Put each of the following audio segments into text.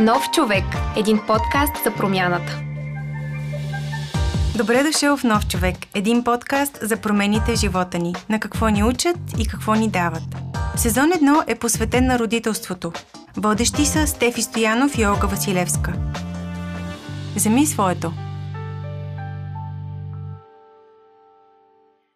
Нов човек – един подкаст за промяната. Добре дошъл в Нов човек – един подкаст за промените живота ни, на какво ни учат и какво ни дават. Сезон 1 е посветен на родителството. Водещи са Стефи Стоянов и Олга Василевска. Вземи своето.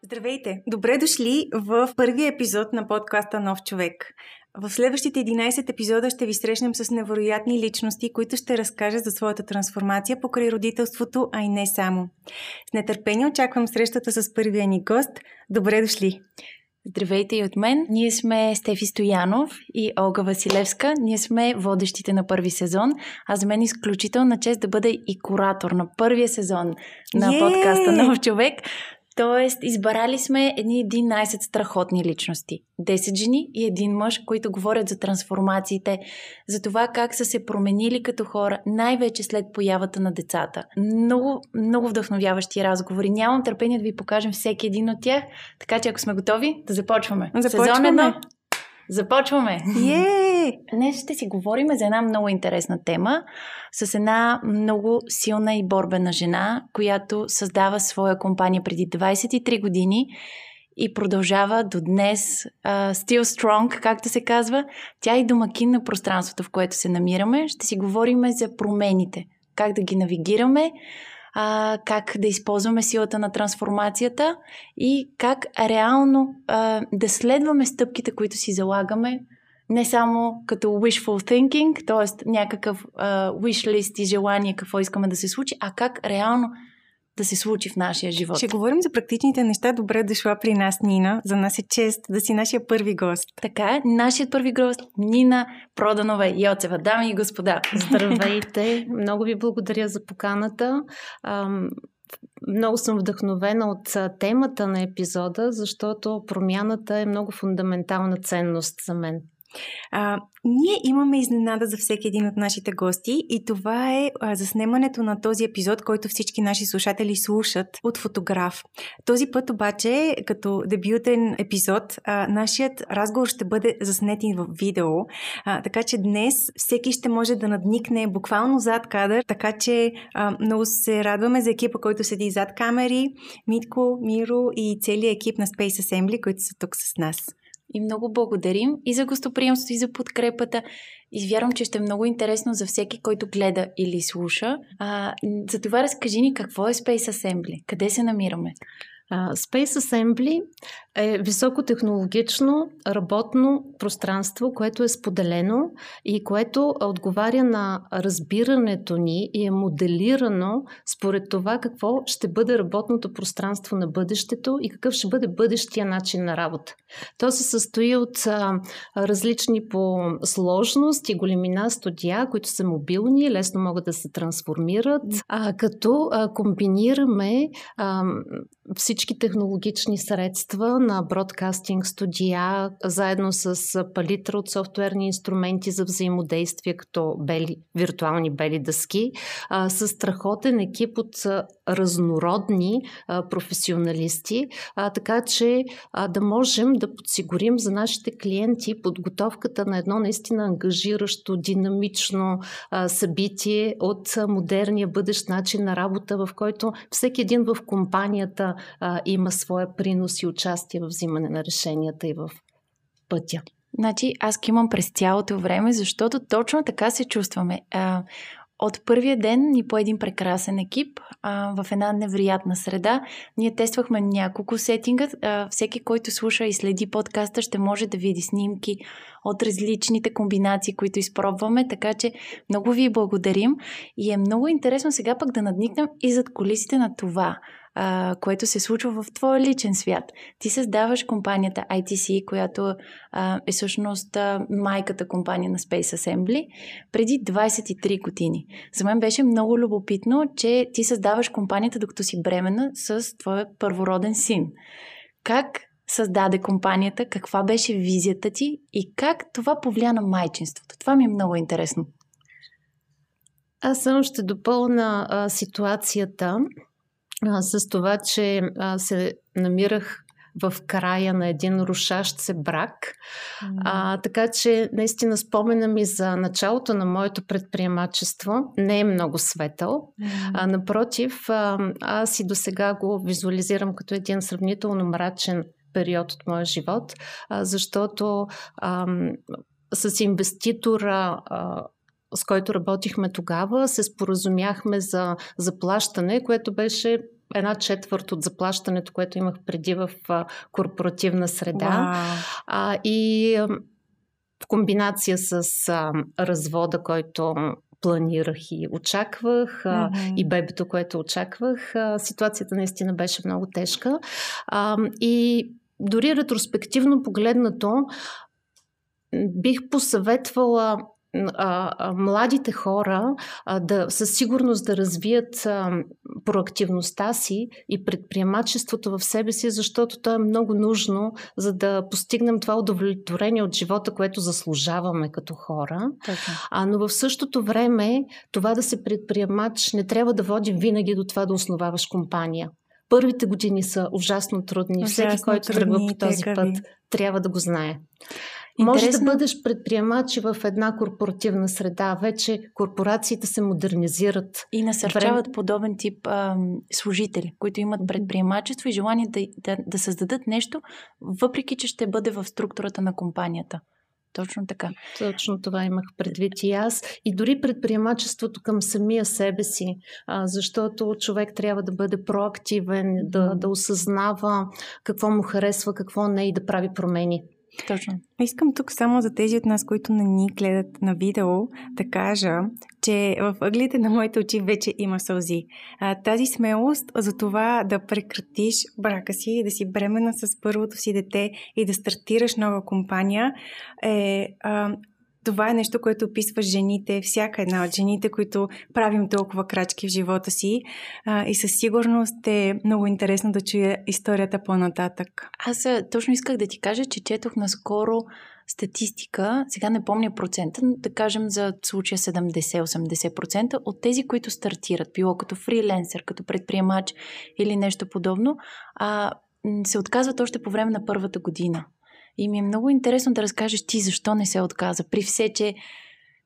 Здравейте! Добре дошли в първия епизод на подкаста Нов човек. В следващите 11 епизода ще ви срещнем с невероятни личности, които ще разкажат за своята трансформация покрай родителството, а и не само. С нетърпение очаквам срещата с първия ни гост. Добре дошли! Здравейте и от мен. Ние сме Стефи Стоянов и Олга Василевска. Ние сме водещите на първи сезон. А за мен е изключителна чест да бъда и куратор на първия сезон на yeah! подкаста Нов човек. Тоест, избрали сме едни 11 страхотни личности. 10 жени и един мъж, които говорят за трансформациите, за това как са се променили като хора, най-вече след появата на децата. Много, много вдъхновяващи разговори. Нямам търпение да ви покажем всеки един от тях, така че ако сме готови, да започваме. Започваме. Сезон едно. Започваме! Днес ще си говорим за една много интересна тема с една много силна и борбена жена, която създава своя компания преди 23 години и продължава до днес uh, still strong, както се казва. Тя е домакин на пространството, в което се намираме. Ще си говорим за промените, как да ги навигираме, а, как да използваме силата на трансформацията и как реално а, да следваме стъпките, които си залагаме, не само като wishful thinking, т.е. някакъв а, wish list и желание какво искаме да се случи, а как реално да се случи в нашия живот. Ще говорим за практичните неща. Добре дошла при нас, Нина. За нас е чест да си нашия първи гост. Така е. Нашият първи гост Нина Проданова Йоцева. Дами и господа. Здравейте. Много ви благодаря за поканата. Много съм вдъхновена от темата на епизода, защото промяната е много фундаментална ценност за мен. А, ние имаме изненада за всеки един от нашите гости и това е а, заснемането на този епизод, който всички наши слушатели слушат от фотограф. Този път обаче, като дебютен епизод, а, нашият разговор ще бъде заснет и в видео, а, така че днес всеки ще може да надникне буквално зад кадър, така че а, много се радваме за екипа, който седи зад камери, Митко, Миро и целият екип на Space Assembly, които са тук с нас и много благодарим и за гостоприемството, и за подкрепата. И вярвам, че ще е много интересно за всеки, който гледа или слуша. А, за това разкажи ни какво е Space Assembly, къде се намираме? Space Assembly е високотехнологично работно пространство, което е споделено и което отговаря на разбирането ни и е моделирано според това какво ще бъде работното пространство на бъдещето и какъв ще бъде бъдещия начин на работа. То се състои от а, различни по сложност и големина студия, които са мобилни, лесно могат да се трансформират, а, като а, комбинираме а, всички технологични средства на бродкастинг студия, заедно с палитра от софтуерни инструменти за взаимодействие, като бели, виртуални бели дъски, с страхотен екип от разнородни а, професионалисти, а, така че а, да можем да подсигурим за нашите клиенти подготовката на едно наистина ангажиращо, динамично а, събитие от модерния бъдещ начин на работа, в който всеки един в компанията а, има своя принос и участие в взимане на решенията и в пътя. Значи аз имам през цялото време, защото точно така се чувстваме. А, от първия ден ни по един прекрасен екип а, в една невероятна среда. Ние тествахме няколко сетинга. А, всеки, който слуша и следи подкаста, ще може да види снимки от различните комбинации, които изпробваме. Така че много ви благодарим и е много интересно сега пък да надникнем и зад колисите на това а, което се случва в твоя личен свят. Ти създаваш компанията ITC, която а, е всъщност а, майката компания на Space Assembly, преди 23 години. За мен беше много любопитно, че ти създаваш компанията, докато си бремена с твоя първороден син. Как създаде компанията, каква беше визията ти и как това повлия на майчинството? Това ми е много интересно. Аз само ще допълна а, ситуацията а, с това, че а, се намирах в края на един рушащ се брак. А, така че наистина спомена ми за началото на моето предприемачество не е много светъл. А, напротив, а, аз и до сега го визуализирам като един сравнително мрачен период от моя живот, а, защото а, с инвеститора а, с който работихме тогава, се споразумяхме за заплащане, което беше една четвърт от заплащането, което имах преди в корпоративна среда. Wow. А, и в комбинация с а, развода, който планирах и очаквах, mm-hmm. и бебето, което очаквах, а, ситуацията наистина беше много тежка. А, и дори ретроспективно погледнато, бих посъветвала а, а, младите хора да със сигурност да развият проактивността си и предприемачеството в себе си, защото то е много нужно, за да постигнем това удовлетворение от живота, което заслужаваме като хора. А, но в същото време това да се предприемач не трябва да води винаги до това да основаваш компания. Първите години са ужасно трудни. Ужасно Всеки, който тръгва по този път, трябва да го знае. Интересно... Може да бъдеш предприемач в една корпоративна среда. Вече корпорациите се модернизират. И насърчават Време... подобен тип а, служители, които имат предприемачество и желание да, да, да създадат нещо, въпреки че ще бъде в структурата на компанията. Точно така. Точно това имах предвид и аз. И дори предприемачеството към самия себе си, а, защото човек трябва да бъде проактивен, да, да осъзнава какво му харесва, какво не и да прави промени. Точно. Искам тук само за тези от нас, които не ни гледат на видео, да кажа, че в ъглите на моите очи вече има сълзи. А, тази смелост за това да прекратиш брака си, да си бремена с първото си дете и да стартираш нова компания е а, това е нещо, което описва жените, всяка една от жените, които правим толкова крачки в живота си. А, и със сигурност е много интересно да чуя историята по-нататък. Аз точно исках да ти кажа, че четох наскоро статистика, сега не помня процента, но да кажем за случая 70-80% от тези, които стартират, било като фриленсър, като предприемач или нещо подобно, а, се отказват още по време на първата година. И ми е много интересно да разкажеш ти защо не се отказа. При все, че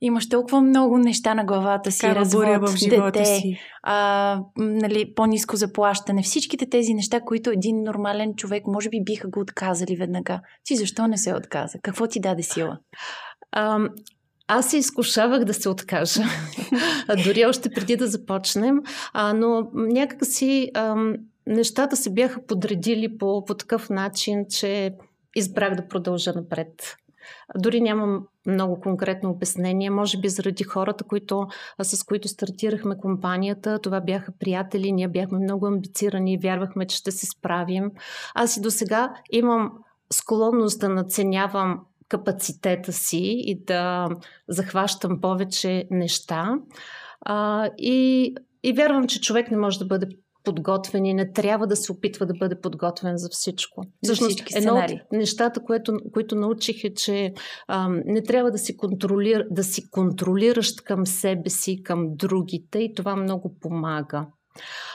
имаш толкова много неща на главата си, Кара развод, в дете, си. А, нали, по-низко заплащане, всичките тези неща, които един нормален човек може би биха го отказали веднага. Ти защо не се отказа? Какво ти даде сила? А, аз се изкушавах да се откажа, дори още преди да започнем, а, но някакси а, нещата се бяха подредили по, по такъв начин, че избрах да продължа напред. Дори нямам много конкретно обяснение, може би заради хората, които, с които стартирахме компанията. Това бяха приятели, ние бяхме много амбицирани и вярвахме, че ще се справим. Аз и до сега имам склонност да наценявам капацитета си и да захващам повече неща. А, и, и вярвам, че човек не може да бъде подготвен и не трябва да се опитва да бъде подготвен за всичко. Всъщност, едно от нещата, което, които научих е, че ам, не трябва да си, контролир, да си контролираш към себе си, към другите и това много помага.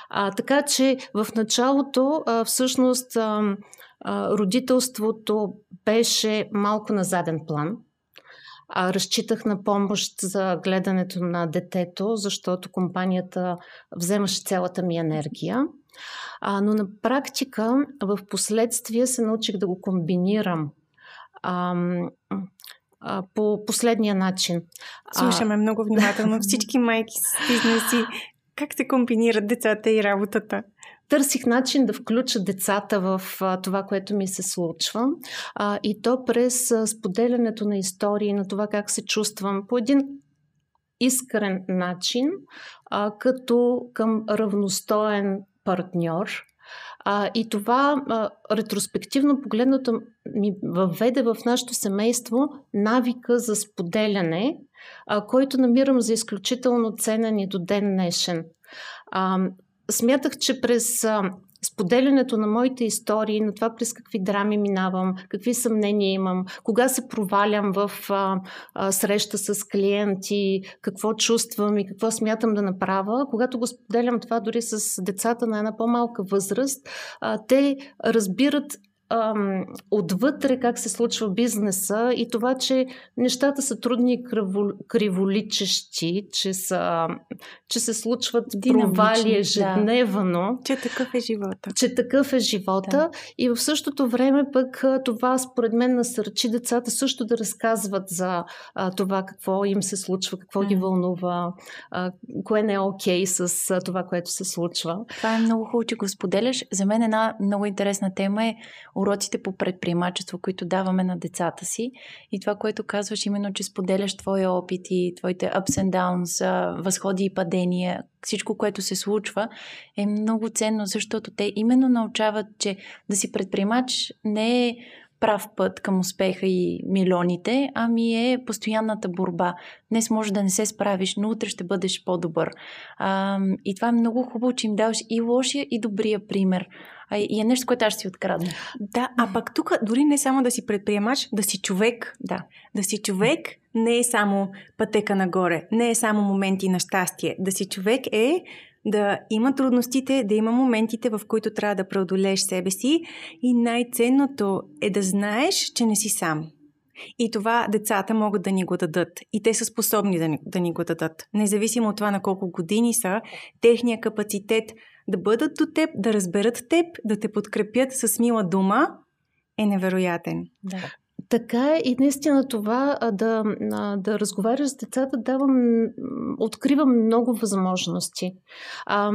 А, така че в началото а, всъщност а, а, родителството беше малко на заден план а, разчитах на помощ за гледането на детето, защото компанията вземаше цялата ми енергия. А, но на практика, в последствие се научих да го комбинирам. А, а, по последния начин. Слушаме а... много внимателно. Всички майки с бизнеси. Как се комбинират децата и работата? Търсих начин да включа децата в това, което ми се случва. И то през споделянето на истории, на това как се чувствам по един искрен начин, като към равностоен партньор. А, и това а, ретроспективно погледнато ми въведе в нашето семейство навика за споделяне, а, който намирам за изключително ценен и до ден днешен. А, смятах, че през споделянето на моите истории, на това през какви драми минавам, какви съмнения имам, кога се провалям в а, а, среща с клиенти, какво чувствам и какво смятам да направя, когато го споделям това дори с децата на една по-малка възраст, а, те разбират ам, отвътре как се случва бизнеса и това, че нещата са трудни и криволичещи, че, са, че се случват провали ежедневно. Да. Че такъв е живота. Че такъв е живота. Да. И в същото време пък това според мен насърчи децата също да разказват за а, това какво им се случва, какво mm. ги вълнува, а, кое не е окей okay с а, това, което се случва. Това е много хубаво, че го споделяш. За мен една много интересна тема е уроците по предприемачество, които даваме на децата си. И това, което казваш, именно, че споделяш твоя опит и твоите ups and downs, възходи и падения, всичко, което се случва, е много ценно, защото те именно научават, че да си предприемач не е прав път към успеха и милионите, ами е постоянната борба. Днес може да не се справиш, но утре ще бъдеш по-добър. А, и това е много хубаво, че им даваш и лошия, и добрия пример. А, и е нещо, което аз ще си открадна. Да, а пък тук дори не само да си предприемаш, да си човек. Да. Да си човек не е само пътека нагоре, не е само моменти на щастие. Да си човек е да има трудностите, да има моментите, в които трябва да преодолееш себе си и най-ценното е да знаеш, че не си сам. И това децата могат да ни го дадат. И те са способни да ни, да ни го дадат. Независимо от това на колко години са, техния капацитет да бъдат до теб, да разберат теб, да те подкрепят с мила дума е невероятен. Да. Така е и наистина това да, да разговаряш с децата давам, откривам много възможности. А,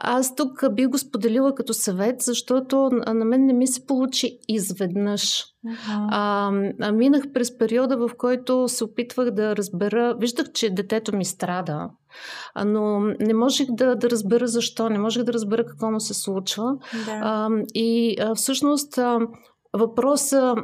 аз тук бих го споделила като съвет, защото на мен не ми се получи изведнъж. Uh-huh. А, а минах през периода, в който се опитвах да разбера, виждах, че детето ми страда, но не можех да, да разбера защо, не можех да разбера какво му се случва. Да. А, и а, всъщност а, въпроса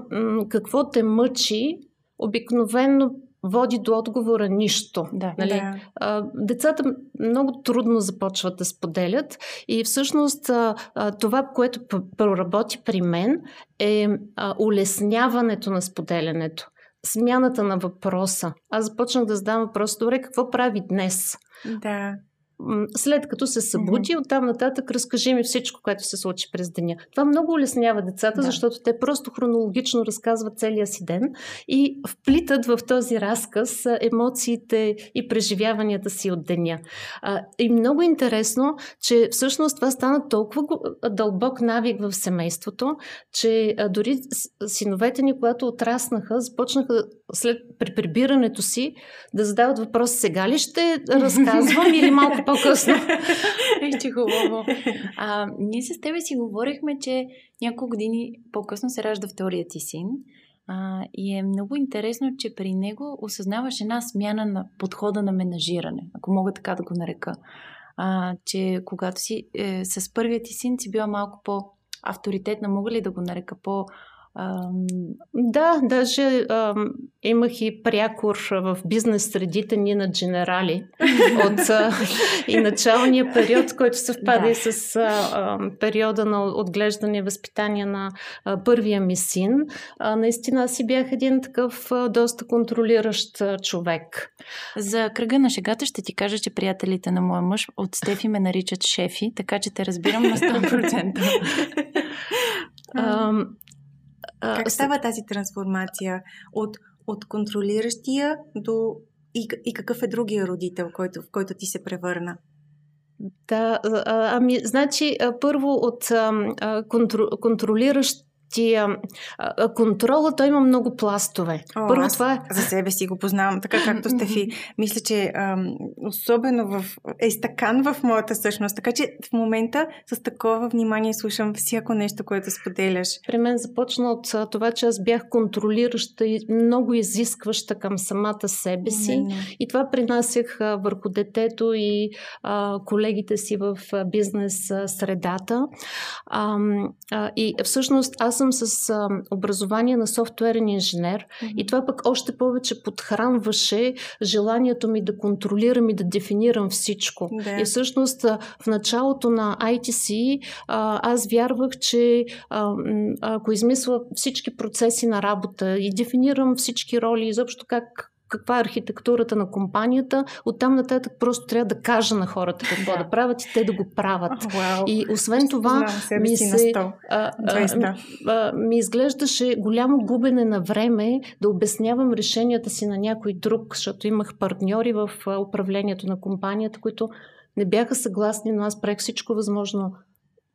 какво те мъчи, обикновенно води до отговора нищо. Да, нали? да. А, децата много трудно започват да споделят и всъщност а, това, което проработи при мен е а, улесняването на споделянето. Смяната на въпроса. Аз започнах да задавам въпрос, добре, какво прави днес? Да след като се събуди, mm-hmm. оттам нататък разкажи ми всичко, което се случи през деня. Това много улеснява децата, да. защото те просто хронологично разказват целия си ден и вплитат в този разказ емоциите и преживяванията си от деня. И много интересно, че всъщност това стана толкова дълбок навик в семейството, че дори синовете ни, когато отраснаха, започнаха след при прибирането си да задават въпрос сега ли ще разказвам или малко по-късно. Е, че хубаво. А, ние с тебе си говорихме, че няколко години по-късно се ражда вторият ти син. А, и е много интересно, че при него осъзнаваш една смяна на подхода на менажиране, ако мога така да го нарека. А, че когато си е, с първият ти син си била малко по-авторитетна, мога ли да го нарека по- да, даже имах и прякор в бизнес средите ни на генерали от и началния период, който съвпада да. с а, периода на отглеждане и възпитание на първия ми син. Наистина аз си бях един такъв доста контролиращ човек. За кръга на шегата ще ти кажа, че приятелите на моя мъж от Стефи ме наричат шефи, така че те разбирам на 100%. А, как става тази трансформация от, от контролиращия до и, и какъв е другия родител, който, в който ти се превърна? Да, ами, значи, първо от контр, контролиращ тия а, контрола, той има много пластове. О, Първо аз това е... За себе си го познавам, така както Стефи. Мисля, че а, особено в, е стакан в моята същност. Така че в момента с такова внимание слушам всяко нещо, което споделяш. При мен започна от това, че аз бях контролираща и много изискваща към самата себе си. Не, не. И това принасях а, върху детето и а, колегите си в а, бизнес а, средата. А, а, и всъщност аз съм с а, образование на софтуерен инженер mm-hmm. и това пък още повече подхранваше желанието ми да контролирам и да дефинирам всичко. Да. И всъщност в началото на ITC а, аз вярвах, че а, ако измисля всички процеси на работа и дефинирам всички роли, изобщо как каква е архитектурата на компанията, оттам нататък просто трябва да кажа на хората какво да, правят и те да го правят. Вау. И освен това, ми, се, а, а, а, ми изглеждаше голямо губене на време да обяснявам решенията си на някой друг, защото имах партньори в управлението на компанията, които не бяха съгласни, но аз правих всичко възможно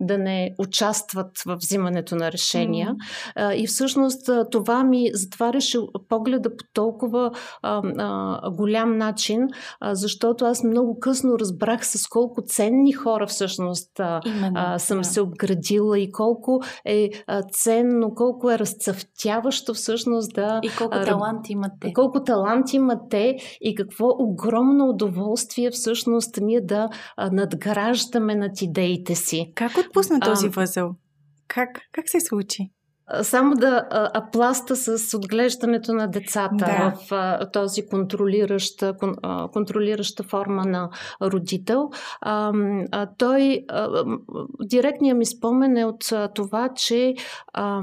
да не участват в взимането на решения. Mm. И всъщност това ми затваряше погледа по толкова а, а, голям начин, а, защото аз много късно разбрах с колко ценни хора всъщност а, а, съм да. се обградила и колко е а, ценно, колко е разцъфтяващо всъщност да... И колко а, талант имат те. Колко талант имат те и какво огромно удоволствие всъщност ние да а, надграждаме над идеите си. Как от отпусна този а, възел? Как, как се случи? Само да апласта с отглеждането на децата да. в а, този контролираща, кон, а, контролираща форма на родител. А, а, той, а, директният ми спомен е от а, това, че а,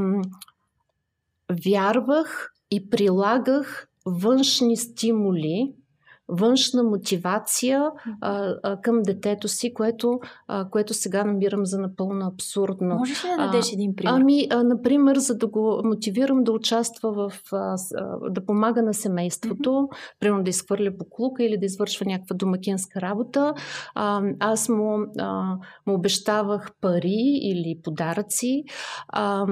вярвах и прилагах външни стимули, външна мотивация а, а, към детето си, което, а, което сега намирам за напълно абсурдно. Можеш ли да дадеш един пример? Ами, а, например, за да го мотивирам да участва в, а, да помага на семейството, mm-hmm. примерно да изхвърля буклука или да извършва някаква домакинска работа, а, аз му, а, му обещавах пари или подаръци. А,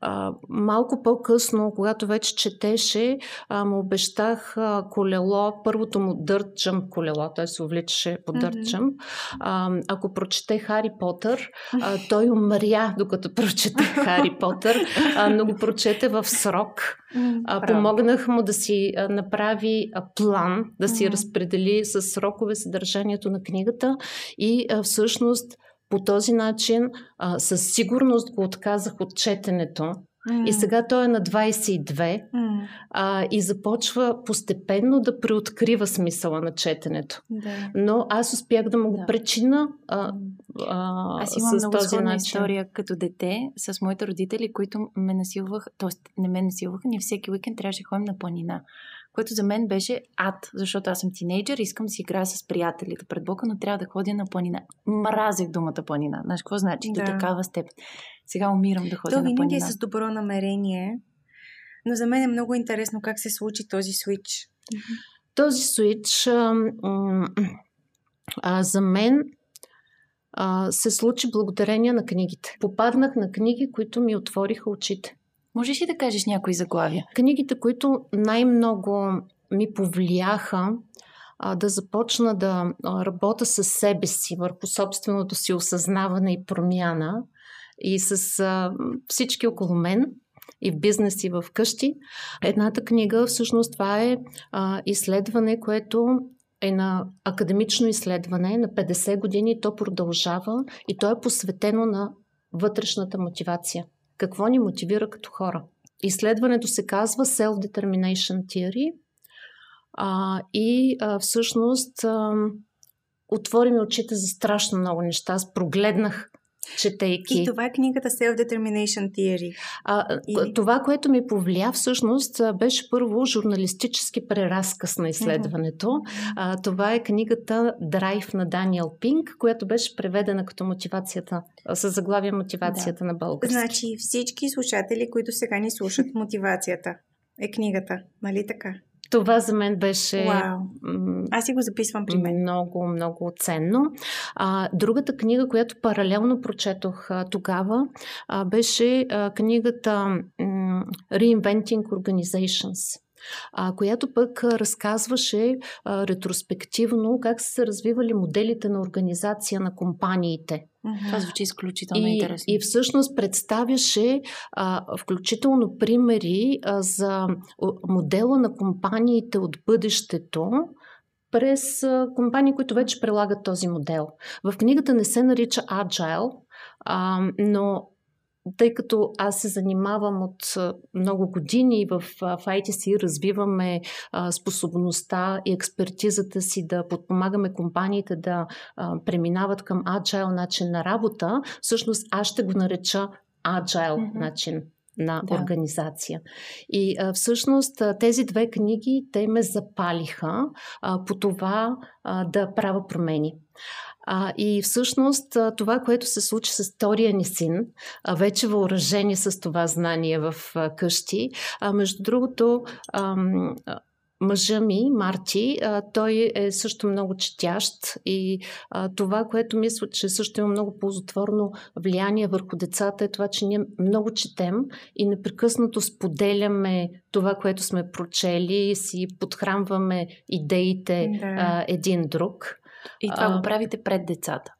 а, малко по-късно, когато вече четеше, а, му обещах а, колело, първото му дърт колело, той се увличаше по дърт mm-hmm. Ако прочете Хари Потър, а, той умря докато прочете Хари Потър, а, но го прочете в срок. А, помогнах му да си направи план, да си mm-hmm. разпредели с срокове съдържанието на книгата и а, всъщност по този начин а, със сигурност го отказах от четенето Mm. И сега той е на 22 mm. а, и започва постепенно да преоткрива смисъла на четенето. Да. Но аз успях да му го да. причина а, а, Аз имам с много този начин. история като дете с моите родители, които ме насилваха, т.е. не ме насилваха, ние всеки уикенд трябваше да ходим на планина което за мен беше ад, защото аз съм тинейджър, искам да си играя с приятелите пред блока, но трябва да ходя на планина. Мразех думата планина. Знаеш какво значи? Да. До такава степен. Сега умирам да ходя То на планина. То е с добро намерение, но за мен е много интересно как се случи този свич. Този свич а, а, за мен а, се случи благодарение на книгите. Попаднах на книги, които ми отвориха очите. Можеш ли да кажеш някои заглавия? Книгите, които най-много ми повлияха а, да започна да работя с себе си върху собственото си осъзнаване и промяна и с а, всички около мен, и в бизнес, и в къщи. Едната книга, всъщност, това е а, изследване, което е на академично изследване на 50 години. То продължава и то е посветено на вътрешната мотивация какво ни мотивира като хора. Изследването се казва Self-Determination Theory а, и а, всъщност а, отвори ми очите за страшно много неща. Аз прогледнах четейки. И това е книгата Self-Determination Theory. А, Или... Това, което ми повлия всъщност беше първо журналистически преразказ на изследването. Mm-hmm. А, това е книгата Драйв на Даниел Пинк, която беше преведена като мотивацията, с заглавие мотивацията да. на български. Значи всички слушатели, които сега ни слушат мотивацията е книгата, нали така? Това за мен беше. Wow. Аз си го записвам при мен. Много, много ценно. А, другата книга, която паралелно прочетох а, тогава, а, беше а, книгата Reinventing Organizations а, която пък разказваше а, ретроспективно как са се развивали моделите на организация на компаниите. Това звучи изключително и, интересно. И всъщност представяше а, включително примери а, за модела на компаниите от бъдещето, през а, компании, които вече прилагат този модел. В книгата не се нарича Agile, а, но тъй като аз се занимавам от много години в, ITC, развиваме способността и експертизата си да подпомагаме компаниите да преминават към agile начин на работа, всъщност аз ще го нареча agile mm-hmm. начин на да. организация. И а, всъщност тези две книги, те ме запалиха а, по това а, да правя промени. А, и всъщност това, което се случи с втория ни син, а, вече въоръжени с това знание в а, къщи, а, между другото, а, мъжа ми, Марти, а, той е също много четящ и а, това, което мисля, че също има много ползотворно влияние върху децата е това, че ние много четем и непрекъснато споделяме това, което сме прочели и си подхранваме идеите да. а, един друг. И това а, го правите пред децата.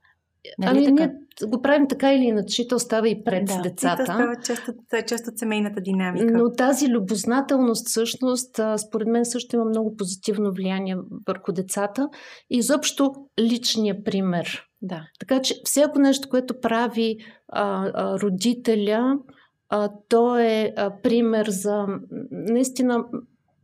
Нали ами така? ние го правим така или иначе, то става и пред да, децата. И то става част от, част от семейната динамика. Но тази любознателност всъщност, според мен също има много позитивно влияние върху децата. И изобщо личния пример. Да. Така че всяко нещо, което прави а, а, родителя, а, то е а, пример за наистина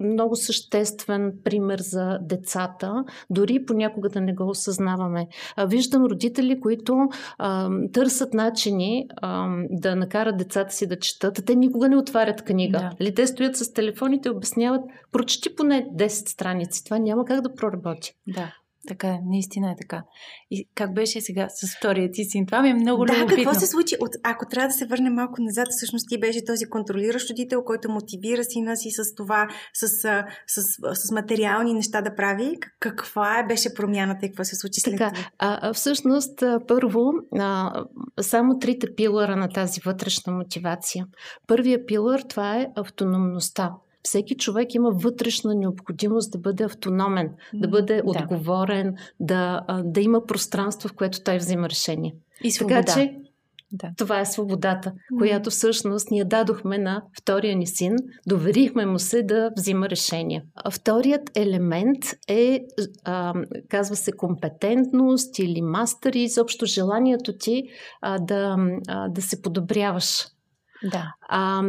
много съществен пример за децата, дори понякога да не го осъзнаваме. Виждам родители, които а, търсят начини а, да накарат децата си да четат, те никога не отварят книга. Да. Ли те стоят с телефоните и обясняват, прочети поне 10 страници. Това няма как да проработи. Да. Така е, наистина е така. И как беше сега с втория ти син? Това ми е много да, любопитно. какво се случи? От, ако трябва да се върне малко назад, всъщност ти беше този контролиращ родител, който мотивира сина си с това, с, с, с, с материални неща да прави. Каква е, беше промяната и какво се случи след така, това? А, а, всъщност, първо, а, само трите пилъра на тази вътрешна мотивация. Първия пилър, това е автономността всеки човек има вътрешна необходимост да бъде автономен, да бъде отговорен, да, да има пространство, в което той взима решение. И свобода. Така че да. Това е свободата, която всъщност ние дадохме на втория ни син, доверихме му се да взима решения. А вторият елемент е, а, казва се, компетентност или мастери, изобщо желанието ти а, да, а, да се подобряваш. Да. А,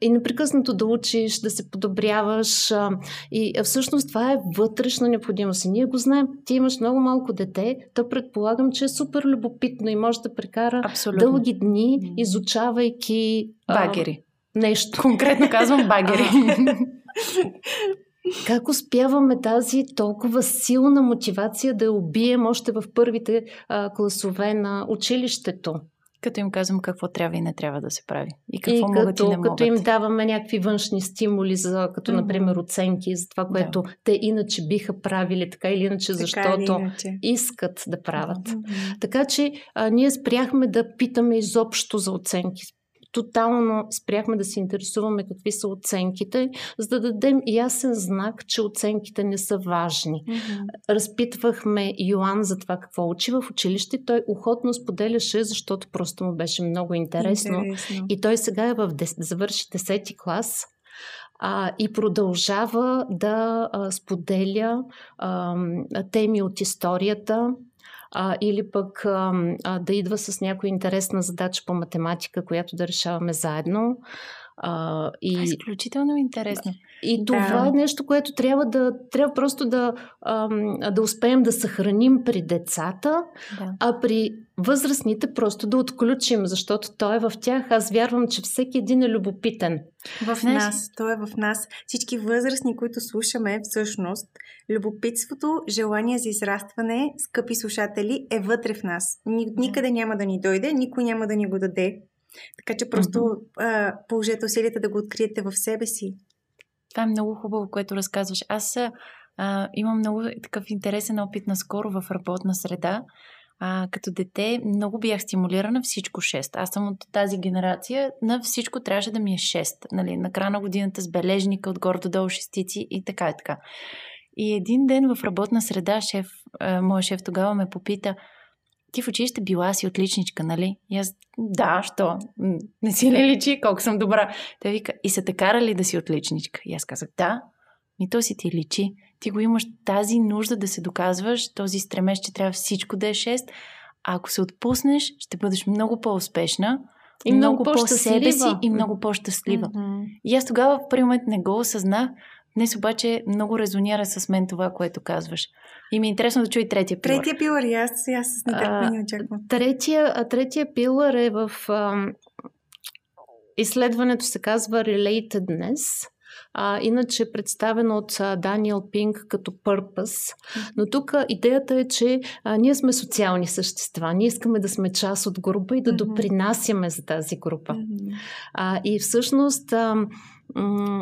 и непрекъснато да учиш, да се подобряваш. А, и всъщност това е вътрешна необходимост. И ние го знаем. Ти имаш много малко дете, то предполагам, че е супер любопитно и може да прекара Абсолютно. дълги дни, изучавайки. Багери. А, нещо. Конкретно казвам багери. Как успяваме тази толкова силна мотивация да я убием още в първите а, класове на училището? Като им казвам какво трябва и не трябва да се прави. И какво и могат като, и не могат. Като им даваме някакви външни стимули, за, като mm-hmm. например оценки за това, което да. те иначе биха правили, така или иначе, така защото или иначе. искат да правят. Mm-hmm. Така че а, ние спряхме да питаме изобщо за оценки тотално спряхме да се интересуваме какви са оценките, за да дадем ясен знак, че оценките не са важни. Mm-hmm. Разпитвахме Йоан за това какво учи в училище. Той охотно споделяше, защото просто му беше много интересно. интересно. И той сега е в завърши 10 клас а, и продължава да а, споделя а, теми от историята, а, или пък а, да идва с някоя интересна задача по математика, която да решаваме заедно. А, и... Това е изключително интересно. И това да. е нещо, което трябва да трябва просто да, ам, да успеем да съхраним при децата, да. а при възрастните просто да отключим, защото той е в тях. Аз вярвам, че всеки един е любопитен. В Знаеш? нас, той е в нас. Всички възрастни, които слушаме, всъщност, любопитството, желание за израстване, скъпи слушатели, е вътре в нас. Никъде няма да ни дойде, никой няма да ни го даде. Така че просто mm-hmm. а, положете усилията да го откриете в себе си. Това е много хубаво, което разказваш. Аз а, имам много такъв интересен опит наскоро в работна среда. А, като дете много бях стимулирана всичко 6. Аз съм от тази генерация, на всичко трябваше да ми е 6. Нали, на края на годината с бележника от гордо долу шестици и така и така. И един ден в работна среда шеф, а, моят шеф тогава ме попита – ти в училище била си отличничка, нали? И аз, да, що? Не си ли личи колко съм добра? Той вика, и са те карали да си отличничка? И аз казах, да, ми то си ти личи. Ти го имаш тази нужда да се доказваш, този стремеж, че трябва всичко да е 6. А ако се отпуснеш, ще бъдеш много по-успешна, и много, много по-себе си и много по-щастлива. Mm-hmm. И аз тогава в първи момент не го осъзнах, Днес обаче много резонира с мен това, което казваш. И ми е интересно да чуя третия пилър. Третия пилър, и аз, аз с нетърпение очаквам. Третия, третия пилър е в... А, изследването се казва Relatedness. А, иначе представено от а, Даниел Пинг като Purpose. Но тук идеята е, че а, ние сме социални същества. Ние искаме да сме част от група и да допринасяме за тази група. А, и всъщност. А,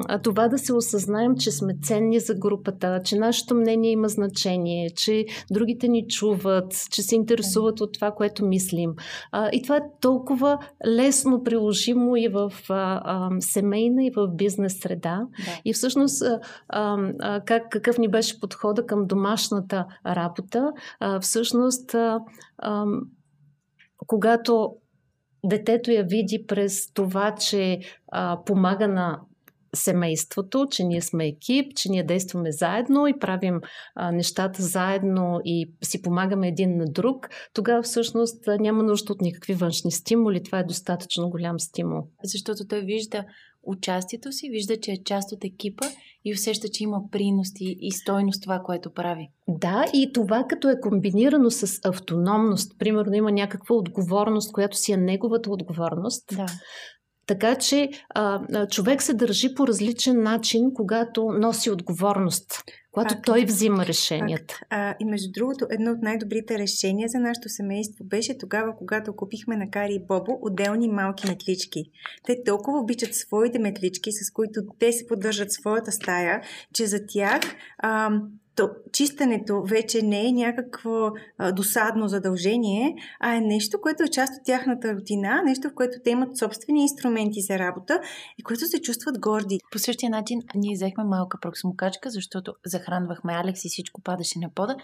а това да се осъзнаем, че сме ценни за групата, че нашето мнение има значение, че другите ни чуват, че се интересуват от това, което мислим. А, и това е толкова лесно приложимо и в а, а, семейна, и в бизнес среда. Да. И всъщност, а, а, как, какъв ни беше подхода към домашната работа, а, всъщност, а, а, когато детето я види през това, че а, помага на семейството, че ние сме екип, че ние действаме заедно и правим а, нещата заедно и си помагаме един на друг, тогава всъщност няма нужда от никакви външни стимули. Това е достатъчно голям стимул. Защото той вижда участието си, вижда, че е част от екипа и усеща, че има принос и стойност това, което прави. Да, и това като е комбинирано с автономност, примерно има някаква отговорност, която си е неговата отговорност, да. Така че а, човек се държи по различен начин, когато носи отговорност, когато Факт. той взима решенията. А, и между другото, едно от най-добрите решения за нашето семейство беше тогава, когато купихме на Кари и Бобо отделни малки метлички. Те толкова обичат своите метлички, с които те се поддържат своята стая, че за тях. А, то, чистенето вече не е някакво а, досадно задължение, а е нещо, което е част от тяхната рутина, нещо, в което те имат собствени инструменти за работа и които се чувстват горди. По същия начин ние взехме малка проксмокачка, защото захранвахме Алекс и всичко падаше на пода.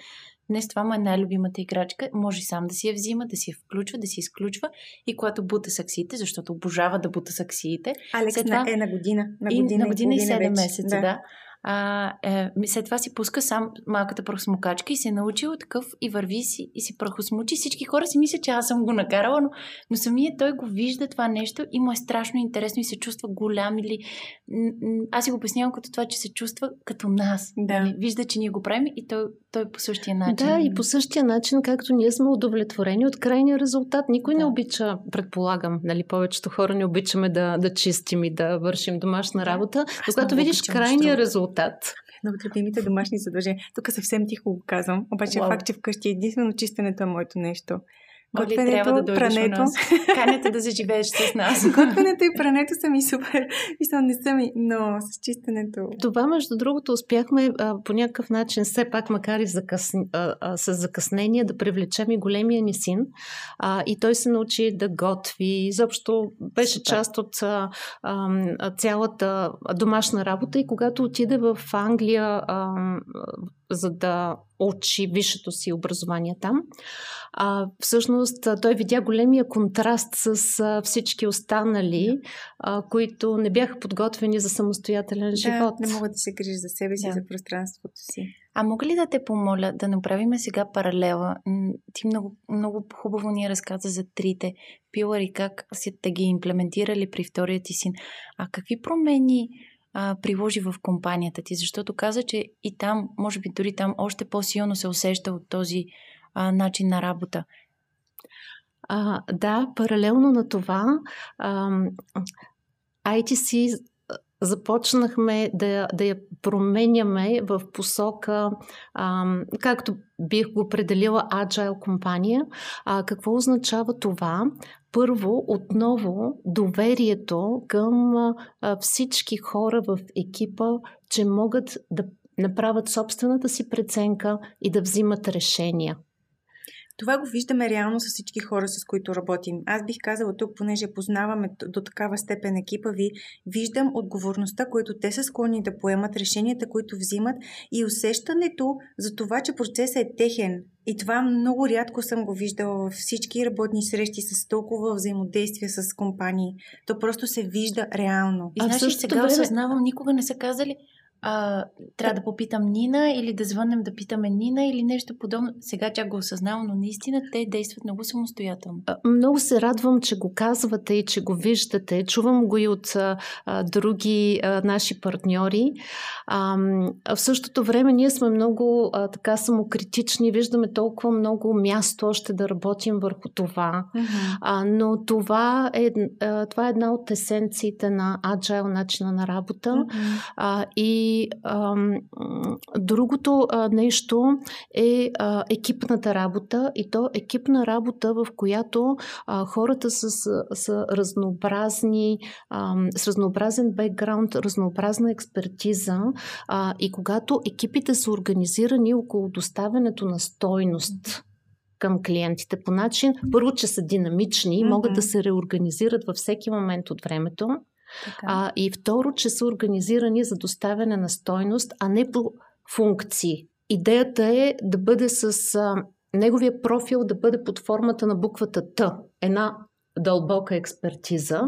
Днес това му е най-любимата играчка. Може сам да си я взима, да си я включва, да си изключва и когато бута саксиите, защото обожава да бута саксиите. Алекс това... е на година. На година и, на година и 7 месеца, да. да а, е, след това си пуска сам малката прахосмокачка и се е научил такъв и върви си и си прахосмучи. Всички хора си мислят, че аз съм го накарала, но, но самия той го вижда това нещо и му е страшно интересно и се чувства голям или... Аз си го обяснявам като това, че се чувства като нас. Да. Нали? Вижда, че ние го правим и той, той по същия начин. Да, и по същия начин, както ние сме удовлетворени от крайния резултат. Никой да. не обича, предполагам, нали, повечето хора не обичаме да, да чистим и да вършим домашна работа. Да. Когато видиш крайния резултат, резултат. Едно от любимите домашни задължения. Тук съвсем тихо го казвам. Обаче wow. факт, че вкъщи единствено чистенето е моето нещо. Готвенето, трябва да прането. Канете да заживееш с нас. Готвенето и прането са ми супер. Мисля, не са ми, но с чистенето. Това, между другото, успяхме а, по някакъв начин, все пак, макар и закъс... а, а, с закъснение, да привлечем и големия ни син. А, и той се научи да готви. Изобщо беше супер. част от а, а, цялата домашна работа. И когато отиде в Англия, а, за да учи висшето си образование там. А, всъщност той видя големия контраст с а, всички останали, а, които не бяха подготвени за самостоятелен да, живот. не могат да се грижи за себе си, да. за пространството си. А мога ли да те помоля да направим сега паралела? Ти много, много хубаво ни разказа за трите пилари, как сте ги имплементирали при втория ти син. А какви промени а, приложи в компанията ти, защото каза, че и там, може би дори там, още по-силно се усеща от този а, начин на работа. А, да, паралелно на това, а, ITC започнахме да, да я променяме в посока, а, както бих го определила, agile компания. А, какво означава това? Първо, отново, доверието към а, всички хора в екипа, че могат да направят собствената си преценка и да взимат решения. Това го виждаме реално с всички хора, с които работим. Аз бих казала тук, понеже познаваме до такава степен екипа ви, виждам отговорността, които те са склонни да поемат, решенията, които взимат и усещането за това, че процесът е техен. И това много рядко съм го виждала във всички работни срещи с толкова взаимодействие с компании. То просто се вижда реално. И знаеш, сега време... осъзнавам, никога не са казали, а, трябва да попитам Нина или да звънем да питаме Нина или нещо подобно. Сега тя го осъзнава, но наистина те действат много самостоятелно. Много се радвам, че го казвате и че го виждате. Чувам го и от а, други а, наши партньори. А, в същото време ние сме много а, така самокритични, виждаме толкова много място още да работим върху това. А, но това е, а, това е една от есенциите на agile начина на работа. А, и и а, другото а, нещо е а, екипната работа и то екипна работа, в която а, хората са, са, са разнообразни, а, с разнообразен бекграунд, разнообразна експертиза а, и когато екипите са организирани около доставянето на стойност към клиентите по начин, първо, че са динамични, mm-hmm. могат да се реорганизират във всеки момент от времето. А, и второ, че са организирани за доставяне на стойност, а не по функции. Идеята е да бъде с а, неговия профил да бъде под формата на буквата Т. Една дълбока експертиза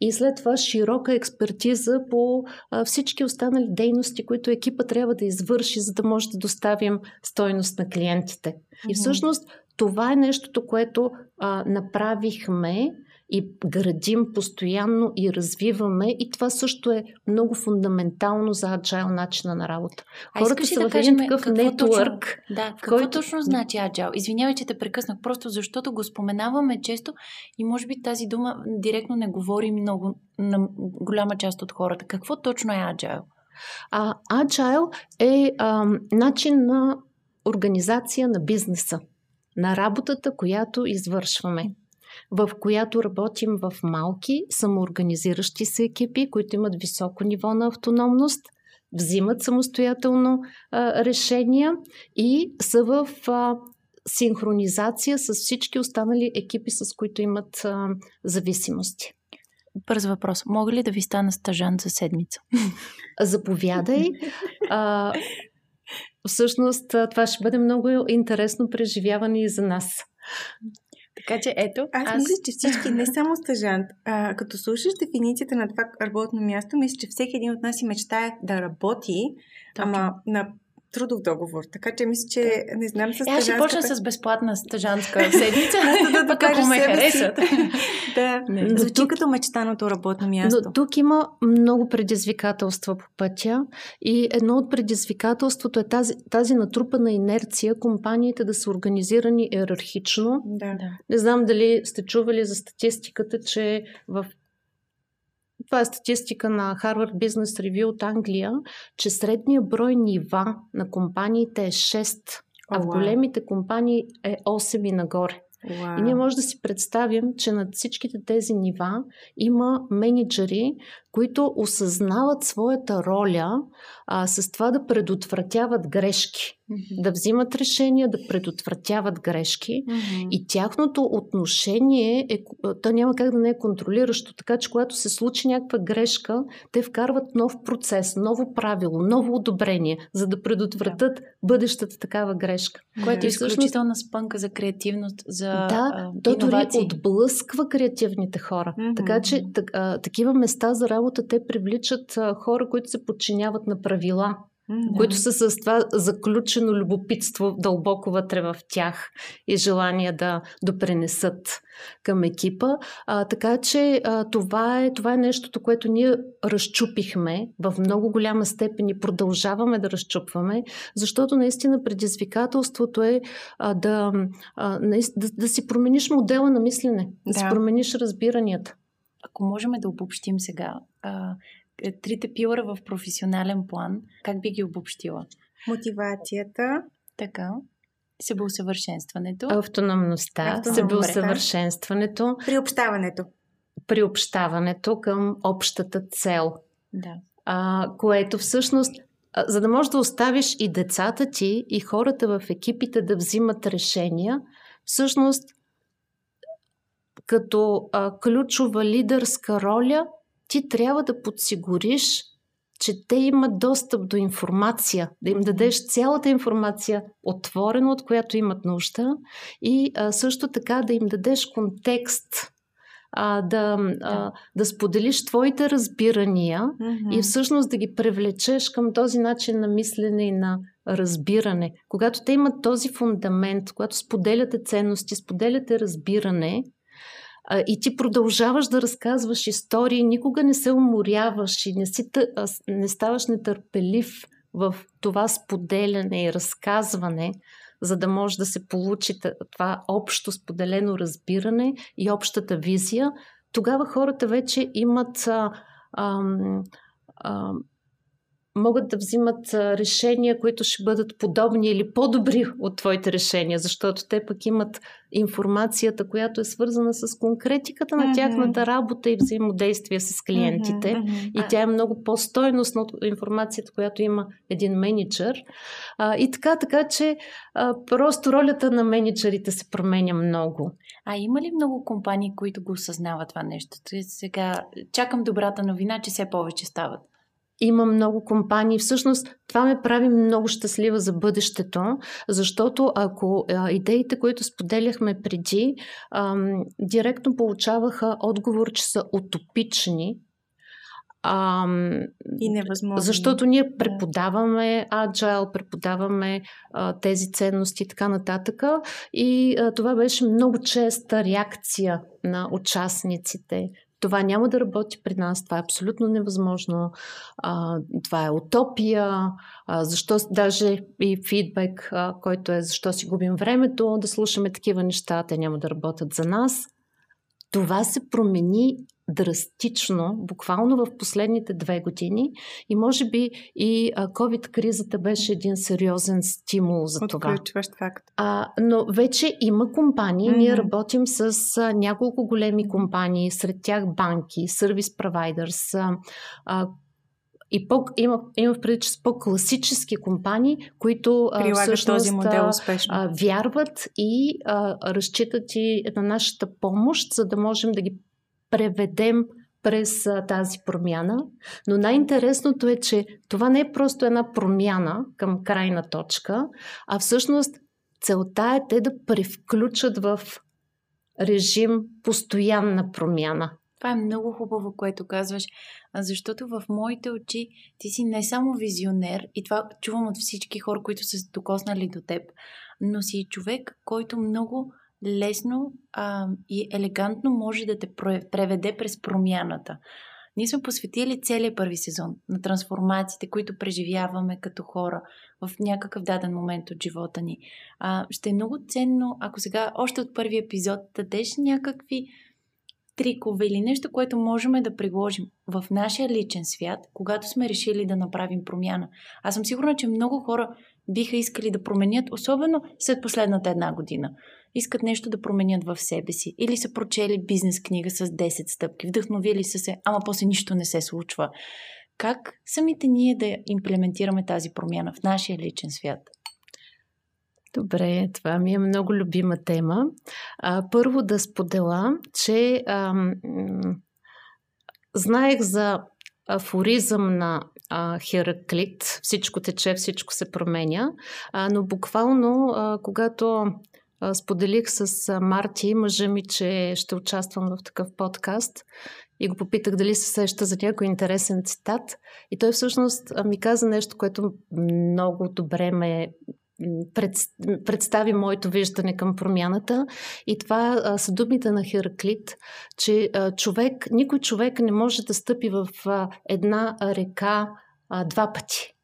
и след това широка експертиза по а, всички останали дейности, които екипа трябва да извърши, за да може да доставим стойност на клиентите. И всъщност това е нещото, което а, направихме и градим постоянно и развиваме и това също е много фундаментално за agile начина на работа. А Хората са да в един такъв нетворк. Да, какво който... точно значи agile? Извинявай, че те прекъснах, просто защото го споменаваме често и може би тази дума директно не говори много на голяма част от хората. Какво точно е agile? А, agile е а, начин на организация на бизнеса, на работата, която извършваме в която работим в малки, самоорганизиращи се екипи, които имат високо ниво на автономност, взимат самостоятелно а, решения и са в а, синхронизация с всички останали екипи, с които имат а, зависимости. Бърз въпрос. Мога ли да ви стана стажант за седмица? Заповядай. А, всъщност, това ще бъде много интересно преживяване и за нас. Така че ето. Аз, аз... мисля, че всички, не само стъжант, а, като слушаш дефиницията на това работно място, мисля, че всеки един от нас си мечтае да работи, Точно. ама на трудов договор. Така че мисля, че не знам с стъжанската... Аз ще почна с безплатна стъжанска седмица, да, да, ако ме харесат. да, не, звучи тук, като мечтаното работно място. Но тук има много предизвикателства по пътя и едно от предизвикателството е тази, тази натрупана инерция компаниите да са организирани иерархично. Да. Не знам дали сте чували за статистиката, че в това е статистика на Harvard Business Review от Англия, че средният брой нива на компаниите е 6, а в големите компании е 8 и нагоре. Wow. И ние може да си представим, че над всичките тези нива има менеджери, които осъзнават своята роля а, с това да предотвратяват грешки, mm-hmm. да взимат решения, да предотвратяват грешки. Mm-hmm. И тяхното отношение, е, то няма как да не е контролиращо. Така че, когато се случи някаква грешка, те вкарват нов процес, ново правило, ново одобрение, за да предотвратят yeah. бъдещата такава грешка. Което е изключителна спънка за креативност, за Да, а, то дори отблъсква креативните хора. Mm-hmm. Така че, так, а, такива места за работа работа те привличат хора, които се подчиняват на правила, mm-hmm. които са с това заключено любопитство дълбоко вътре в тях и желание да допренесат към екипа. А, така че а, това, е, това е нещото, което ние разчупихме в много голяма степен и продължаваме да разчупваме, защото наистина предизвикателството е а, да, а, да, да си промениш модела на мислене, да, да си промениш разбиранията ако можем да обобщим сега, а, е, трите пилъра в професионален план, как би ги обобщила? Мотивацията. Така. Себеусъвършенстването. Автономността. Автономността. Себеусъвършенстването. Приобщаването. Приобщаването към общата цел. Да. А, което всъщност за да можеш да оставиш и децата ти, и хората в екипите да взимат решения, всъщност като а, ключова лидерска роля, ти трябва да подсигуриш, че те имат достъп до информация, да им дадеш цялата информация, отворена, от която имат нужда, и а, също така да им дадеш контекст а, да, да. А, да споделиш твоите разбирания Mm-hmm. и всъщност да ги привлечеш към този начин на мислене и на разбиране. Когато те имат този фундамент, когато споделяте ценности, споделяте разбиране, и ти продължаваш да разказваш истории, никога не се уморяваш и не, си, не ставаш нетърпелив в това споделяне и разказване, за да може да се получи това общо споделено разбиране и общата визия, тогава хората вече имат а, а, а, могат да взимат решения, които ще бъдат подобни или по-добри от твоите решения, защото те пък имат информацията, която е свързана с конкретиката на mm-hmm. тяхната работа и взаимодействие с клиентите. Mm-hmm. И тя е много по-стойностна от информацията, която има един менеджер. А, и така, така че а, просто ролята на менеджерите се променя много. А има ли много компании, които го осъзнават това нещо? Сега чакам добрата новина, че все повече стават има много компании. Всъщност това ме прави много щастлива за бъдещето, защото ако а, идеите, които споделяхме преди, а, директно получаваха отговор, че са утопични, а, и невъзможно. Защото ние преподаваме agile, преподаваме а, тези ценности и така нататък. И а, това беше много честа реакция на участниците това няма да работи при нас, това е абсолютно невъзможно, а, това е утопия, а, защо даже и фидбек, а, който е защо си губим времето да слушаме такива неща, те няма да работят за нас. Това се промени драстично, буквално в последните две години и може би и COVID-кризата беше един сериозен стимул за това. факт. А, но вече има компании, mm-hmm. ние работим с а, няколко големи компании, сред тях банки, сервис провайдърс, и по, има, има в преди, че с по-класически компании, които Прилагат всъщност, този модел успешно. А, вярват и а, разчитат и на нашата помощ, за да можем да ги преведем през тази промяна. Но най-интересното е, че това не е просто една промяна към крайна точка, а всъщност целта е те да превключат в режим постоянна промяна. Това е много хубаво, което казваш, защото в моите очи ти си не само визионер, и това чувам от всички хора, които са докоснали до теб, но си човек, който много лесно а, и елегантно може да те преведе през промяната. Ние сме посветили целият първи сезон на трансформациите, които преживяваме като хора в някакъв даден момент от живота ни. А, ще е много ценно, ако сега още от първи епизод дадеш някакви трикове или нещо, което можем да приложим в нашия личен свят, когато сме решили да направим промяна. Аз съм сигурна, че много хора биха искали да променят, особено след последната една година искат нещо да променят в себе си. Или са прочели бизнес книга с 10 стъпки, вдъхновили са се, ама после нищо не се случва. Как самите ние да имплементираме тази промяна в нашия личен свят? Добре, това ми е много любима тема. А, първо да споделя, че ам, знаех за афоризъм на а, Хераклит. Всичко тече, всичко се променя. А, но буквално, а, когато споделих с Марти, мъжа ми, че ще участвам в такъв подкаст и го попитах дали се сеща за някой интересен цитат. И той всъщност ми каза нещо, което много добре ме представи моето виждане към промяната. И това а, са думите на Хераклит, че човек, никой човек не може да стъпи в една река два пъти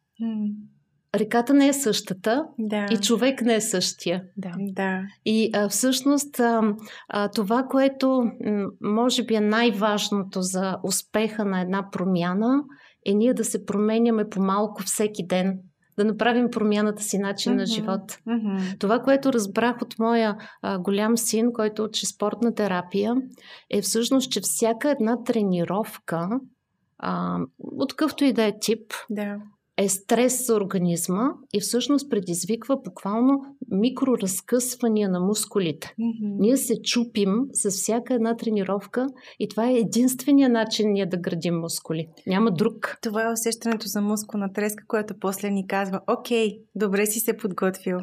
реката не е същата да. и човек не е същия. Да. да. И а, всъщност а, а, това, което м, може би е най-важното за успеха на една промяна, е ние да се променяме по-малко всеки ден. Да направим промяната си начин mm-hmm. на живот. Mm-hmm. Това, което разбрах от моя а, голям син, който учи спортна терапия, е всъщност, че всяка една тренировка, а, от къвто и да е тип, да е стрес за организма и всъщност предизвиква буквално микроразкъсвания на мускулите. Mm-hmm. Ние се чупим с всяка една тренировка и това е единствения начин ние да градим мускули. Няма друг. Това е усещането за мускулна треска, което после ни казва, окей, добре си се подготвил.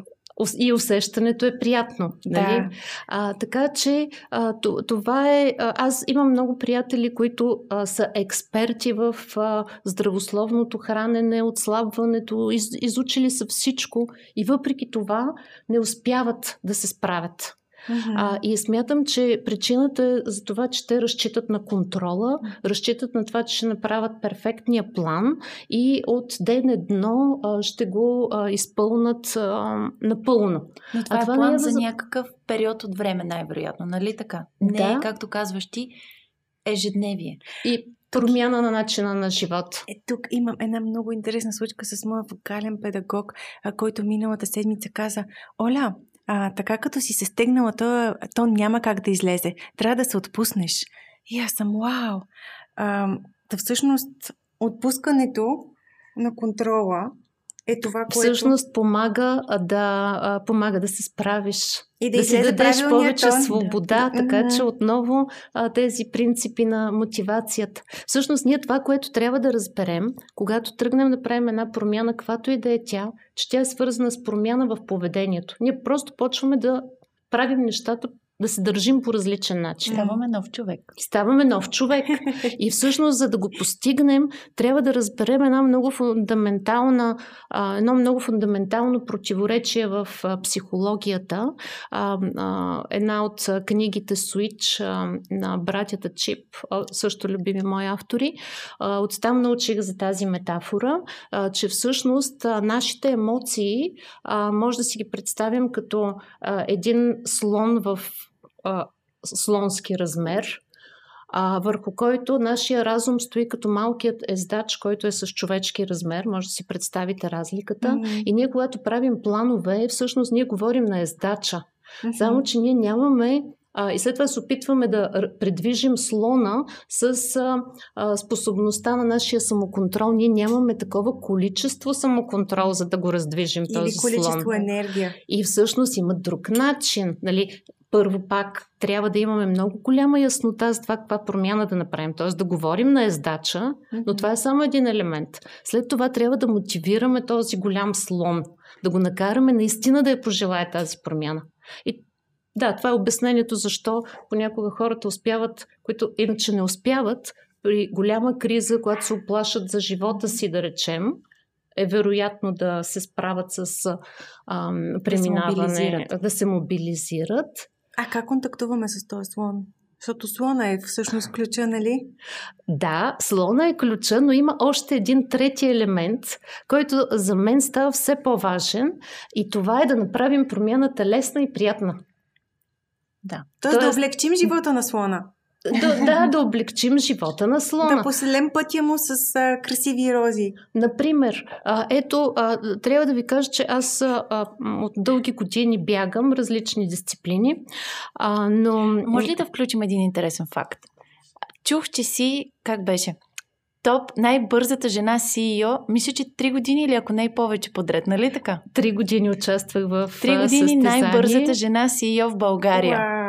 И усещането е приятно. Нали? Да. А, така че а, това е. Аз имам много приятели, които а, са експерти в а, здравословното хранене, отслабването, из, изучили са всичко и въпреки това не успяват да се справят. Mm-hmm. А, и смятам, че причината е за това, че те разчитат на контрола, разчитат на това, че ще направят перфектния план и от ден едно а, ще го а, изпълнат а, напълно. Но това, а, това е план е за някакъв период от време, най-вероятно, нали така? Не да. е, както казваш ти, ежедневие. И промяна на начина на живот. Е, тук имам една много интересна случка с моя вокален педагог, който миналата седмица каза, Оля, а, така като си се стегнала, то, то няма как да излезе. Трябва да се отпуснеш. И аз съм, вау! А, да всъщност отпускането на контрола е това, което... Всъщност помага да, помага да се справиш. И да, да си дадеш повече тон. свобода, така mm-hmm. че отново тези принципи на мотивацията. Всъщност ние това, което трябва да разберем, когато тръгнем да правим една промяна, каквато и да е тя, че тя е свързана с промяна в поведението. Ние просто почваме да правим нещата да се държим по различен начин. Ставаме нов човек. Ставаме нов човек. И всъщност, за да го постигнем, трябва да разберем една много фундаментална, едно много фундаментално противоречие в психологията. Една от книгите Switch на братята Чип, също любими мои автори, оттам научих за тази метафора, че всъщност нашите емоции може да си ги представим като един слон в а, слонски размер, а, върху който нашия разум стои като малкият ездач, който е с човешки размер. Може да си представите разликата. Mm-hmm. И ние, когато правим планове, всъщност ние говорим на ездача. Mm-hmm. Само, че ние нямаме а, и след това се опитваме да предвижим слона с а, а, способността на нашия самоконтрол. Ние нямаме такова количество самоконтрол, за да го раздвижим Или този количество слон. енергия. И всъщност има друг начин. Нали? Първо пак трябва да имаме много голяма яснота за това каква промяна да направим. Т.е. да говорим на ездача, но това е само един елемент. След това трябва да мотивираме този голям слон, да го накараме наистина да я пожелая тази промяна. И да, това е обяснението защо понякога хората успяват, които иначе не успяват, при голяма криза, когато се оплашат за живота си, да речем, е вероятно да се справят с ам, преминаване, да се, да се мобилизират а как контактуваме с този слон? Защото слона е всъщност ключа, нали? Да, слона е ключа, но има още един трети елемент, който за мен става все по-важен и това е да направим промяната лесна и приятна. Да. Тоест, Тоест да облегчим живота на слона. Да, да, да облегчим живота на слона. Да поселем пътя му с а, красиви рози. Например, а, ето, а, трябва да ви кажа, че аз а, от дълги години бягам различни дисциплини, а, но... Може ли да включим един интересен факт? Чух, че си, как беше? топ, най-бързата жена CEO, мисля, че три години или ако не и повече подред, нали така? Три години участвах в Три години най-бързата жена CEO в България. Wow.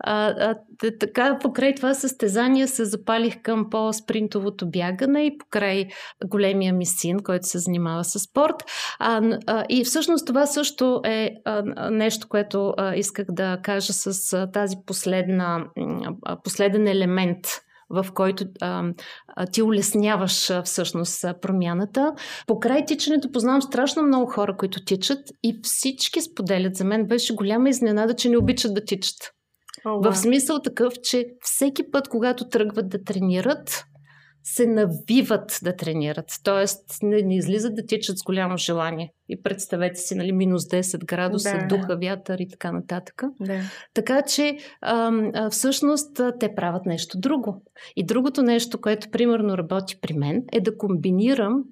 А, а, така, покрай това състезание се запалих към по-спринтовото бягане и покрай големия ми син, който се занимава с спорт. А, а, и всъщност това също е а, нещо, което а, исках да кажа с а, тази последна, а, последен елемент в който а, ти улесняваш а, всъщност промяната. Покрай тичането познавам страшно много хора, които тичат и всички споделят. За мен беше голяма изненада, че не обичат да тичат. Oh, wow. В смисъл такъв, че всеки път, когато тръгват да тренират, се навиват да тренират. Тоест, не, не излизат да тичат с голямо желание. И представете си, нали, минус 10 градуса, да. духа, вятър и така нататък. Да. Така че, а, а, всъщност, те правят нещо друго. И другото нещо, което примерно работи при мен, е да комбинирам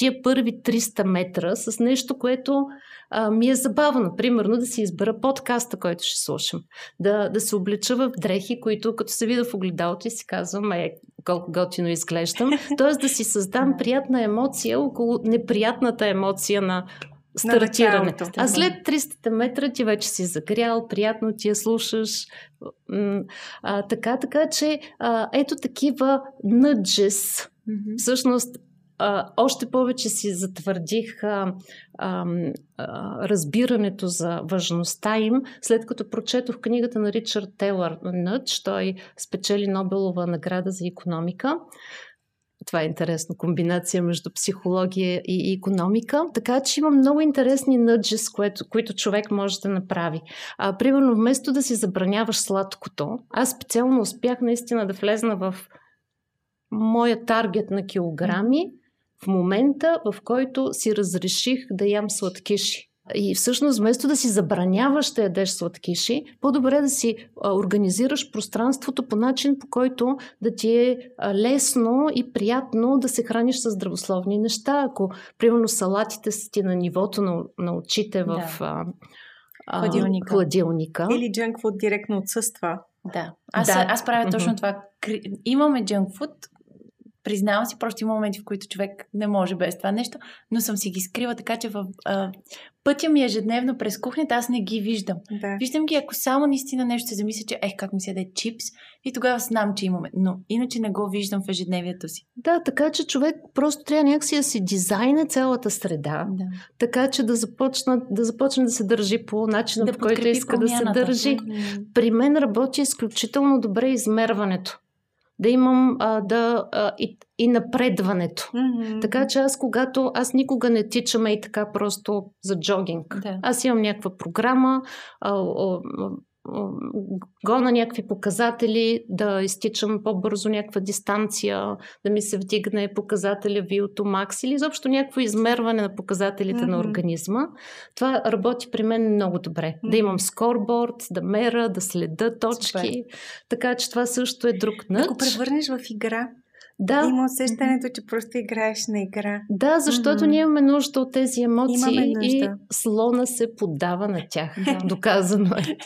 тия първи 300 метра с нещо, което а, ми е забавно. Примерно да си избера подкаста, който ще слушам. Да, да се облича в дрехи, които като се видя в огледалото и си казвам, е, колко готино изглеждам. Тоест да си създам приятна емоция около неприятната емоция на стартиране. А след 300 метра ти вече си загрял, приятно ти я слушаш. А, така, така че а, ето такива нъджес. Mm-hmm. Всъщност още повече си затвърдих а, а, разбирането за важността им, след като прочетох книгата на Ричард Тейлър Нъч. Той спечели Нобелова награда за економика. Това е интересна комбинация между психология и економика. Така че има много интересни нъджес, което, които човек може да направи. А, примерно, вместо да си забраняваш сладкото, аз специално успях наистина да влезна в моя таргет на килограми в момента, в който си разреших да ям сладкиши. И всъщност, вместо да си забраняваш да ядеш сладкиши, по-добре да си организираш пространството по начин, по който да ти е лесно и приятно да се храниш с здравословни неща. Ако, примерно, салатите са ти на нивото на, на очите в да. а, хладилника. хладилника. Или джанкфуд директно отсъства. Да. Аз, да. аз правя точно това. Имаме джанкфуд, признавам си, просто има моменти, в които човек не може без това нещо, но съм си ги скрила, така че в а, пътя ми ежедневно през кухнята аз не ги виждам. Да. Виждам ги, ако само наистина нещо се замисля, че ех, как ми се чипс, и тогава знам, че имаме. Но иначе не го виждам в ежедневието си. Да, така че човек просто трябва някакси да си дизайна цялата среда, да. така че да започна, да започне да се държи по начина, да по който иска промяната. да се държи. При мен работи изключително добре измерването да имам а, да, а, и, и напредването. Mm-hmm. Така че аз, когато аз никога не тичам и така просто за джогинг. Да. Аз имам някаква програма, а, а, гона някакви показатели, да изтичам по-бързо някаква дистанция, да ми се вдигне показателя VO2 max или изобщо някакво измерване на показателите mm-hmm. на организма. Това работи при мен много добре. Mm-hmm. Да имам скорборд, да мера, да следа точки. Супер. Така че това също е друг. Да го превърнеш в игра. Да. Има усещането, че просто играеш на игра. Да, защото mm-hmm. ние имаме нужда от тези емоции и слона се подава на тях. Да. Доказано е.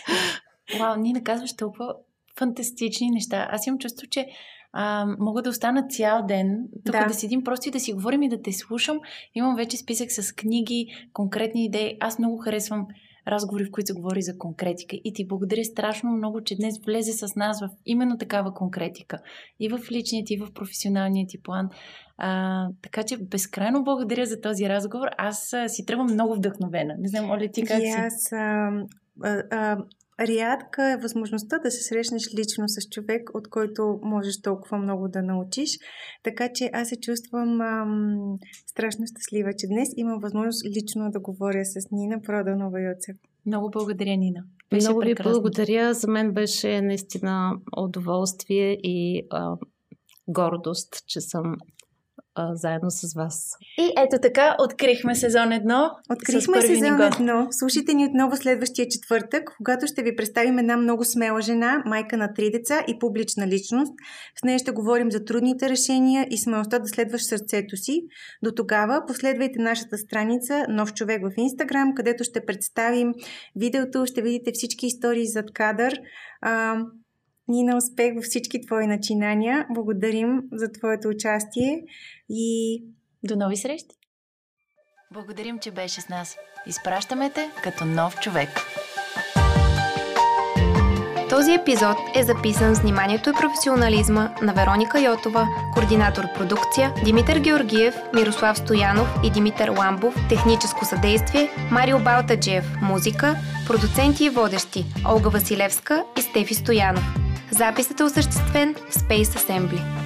Вау, ние наказваш толкова фантастични неща. Аз имам чувство, че а, мога да остана цял ден тук да. да седим просто и да си говорим и да те слушам. Имам вече списък с книги, конкретни идеи. Аз много харесвам разговори, в които се говори за конкретика. И ти благодаря страшно много, че днес влезе с нас в именно такава конкретика. И в личният, и в професионалният ти план. А, така че безкрайно благодаря за този разговор. Аз а, си тръгвам много вдъхновена. Не знам, Оля, ти как и аз, си? А, а, рядка е възможността да се срещнеш лично с човек, от който можеш толкова много да научиш. Така че аз се чувствам ам, страшно щастлива, че днес имам възможност лично да говоря с Нина Проданова Йоцев. Много благодаря, Нина. Беше много ви благодаря. За мен беше наистина удоволствие и а, гордост, че съм а, заедно с вас. И ето така, открихме сезон 1. Открихме сезон 1. Слушайте ни отново следващия четвъртък, когато ще ви представим една много смела жена, майка на три деца и публична личност. С нея ще говорим за трудните решения и смелостта да следваш сърцето си. До тогава последвайте нашата страница Нов човек в Инстаграм, където ще представим видеото, ще видите всички истории зад кадър. Нина, успех във всички твои начинания. Благодарим за твоето участие и до нови срещи! Благодарим, че беше с нас. Изпращаме те като нов човек. Този епизод е записан с вниманието и професионализма на Вероника Йотова, координатор продукция, Димитър Георгиев, Мирослав Стоянов и Димитър Ламбов, техническо съдействие, Марио Балтаджиев, музика, продуценти и водещи, Олга Василевска и Стефи Стоянов. Записът е осъществен в Space Assembly.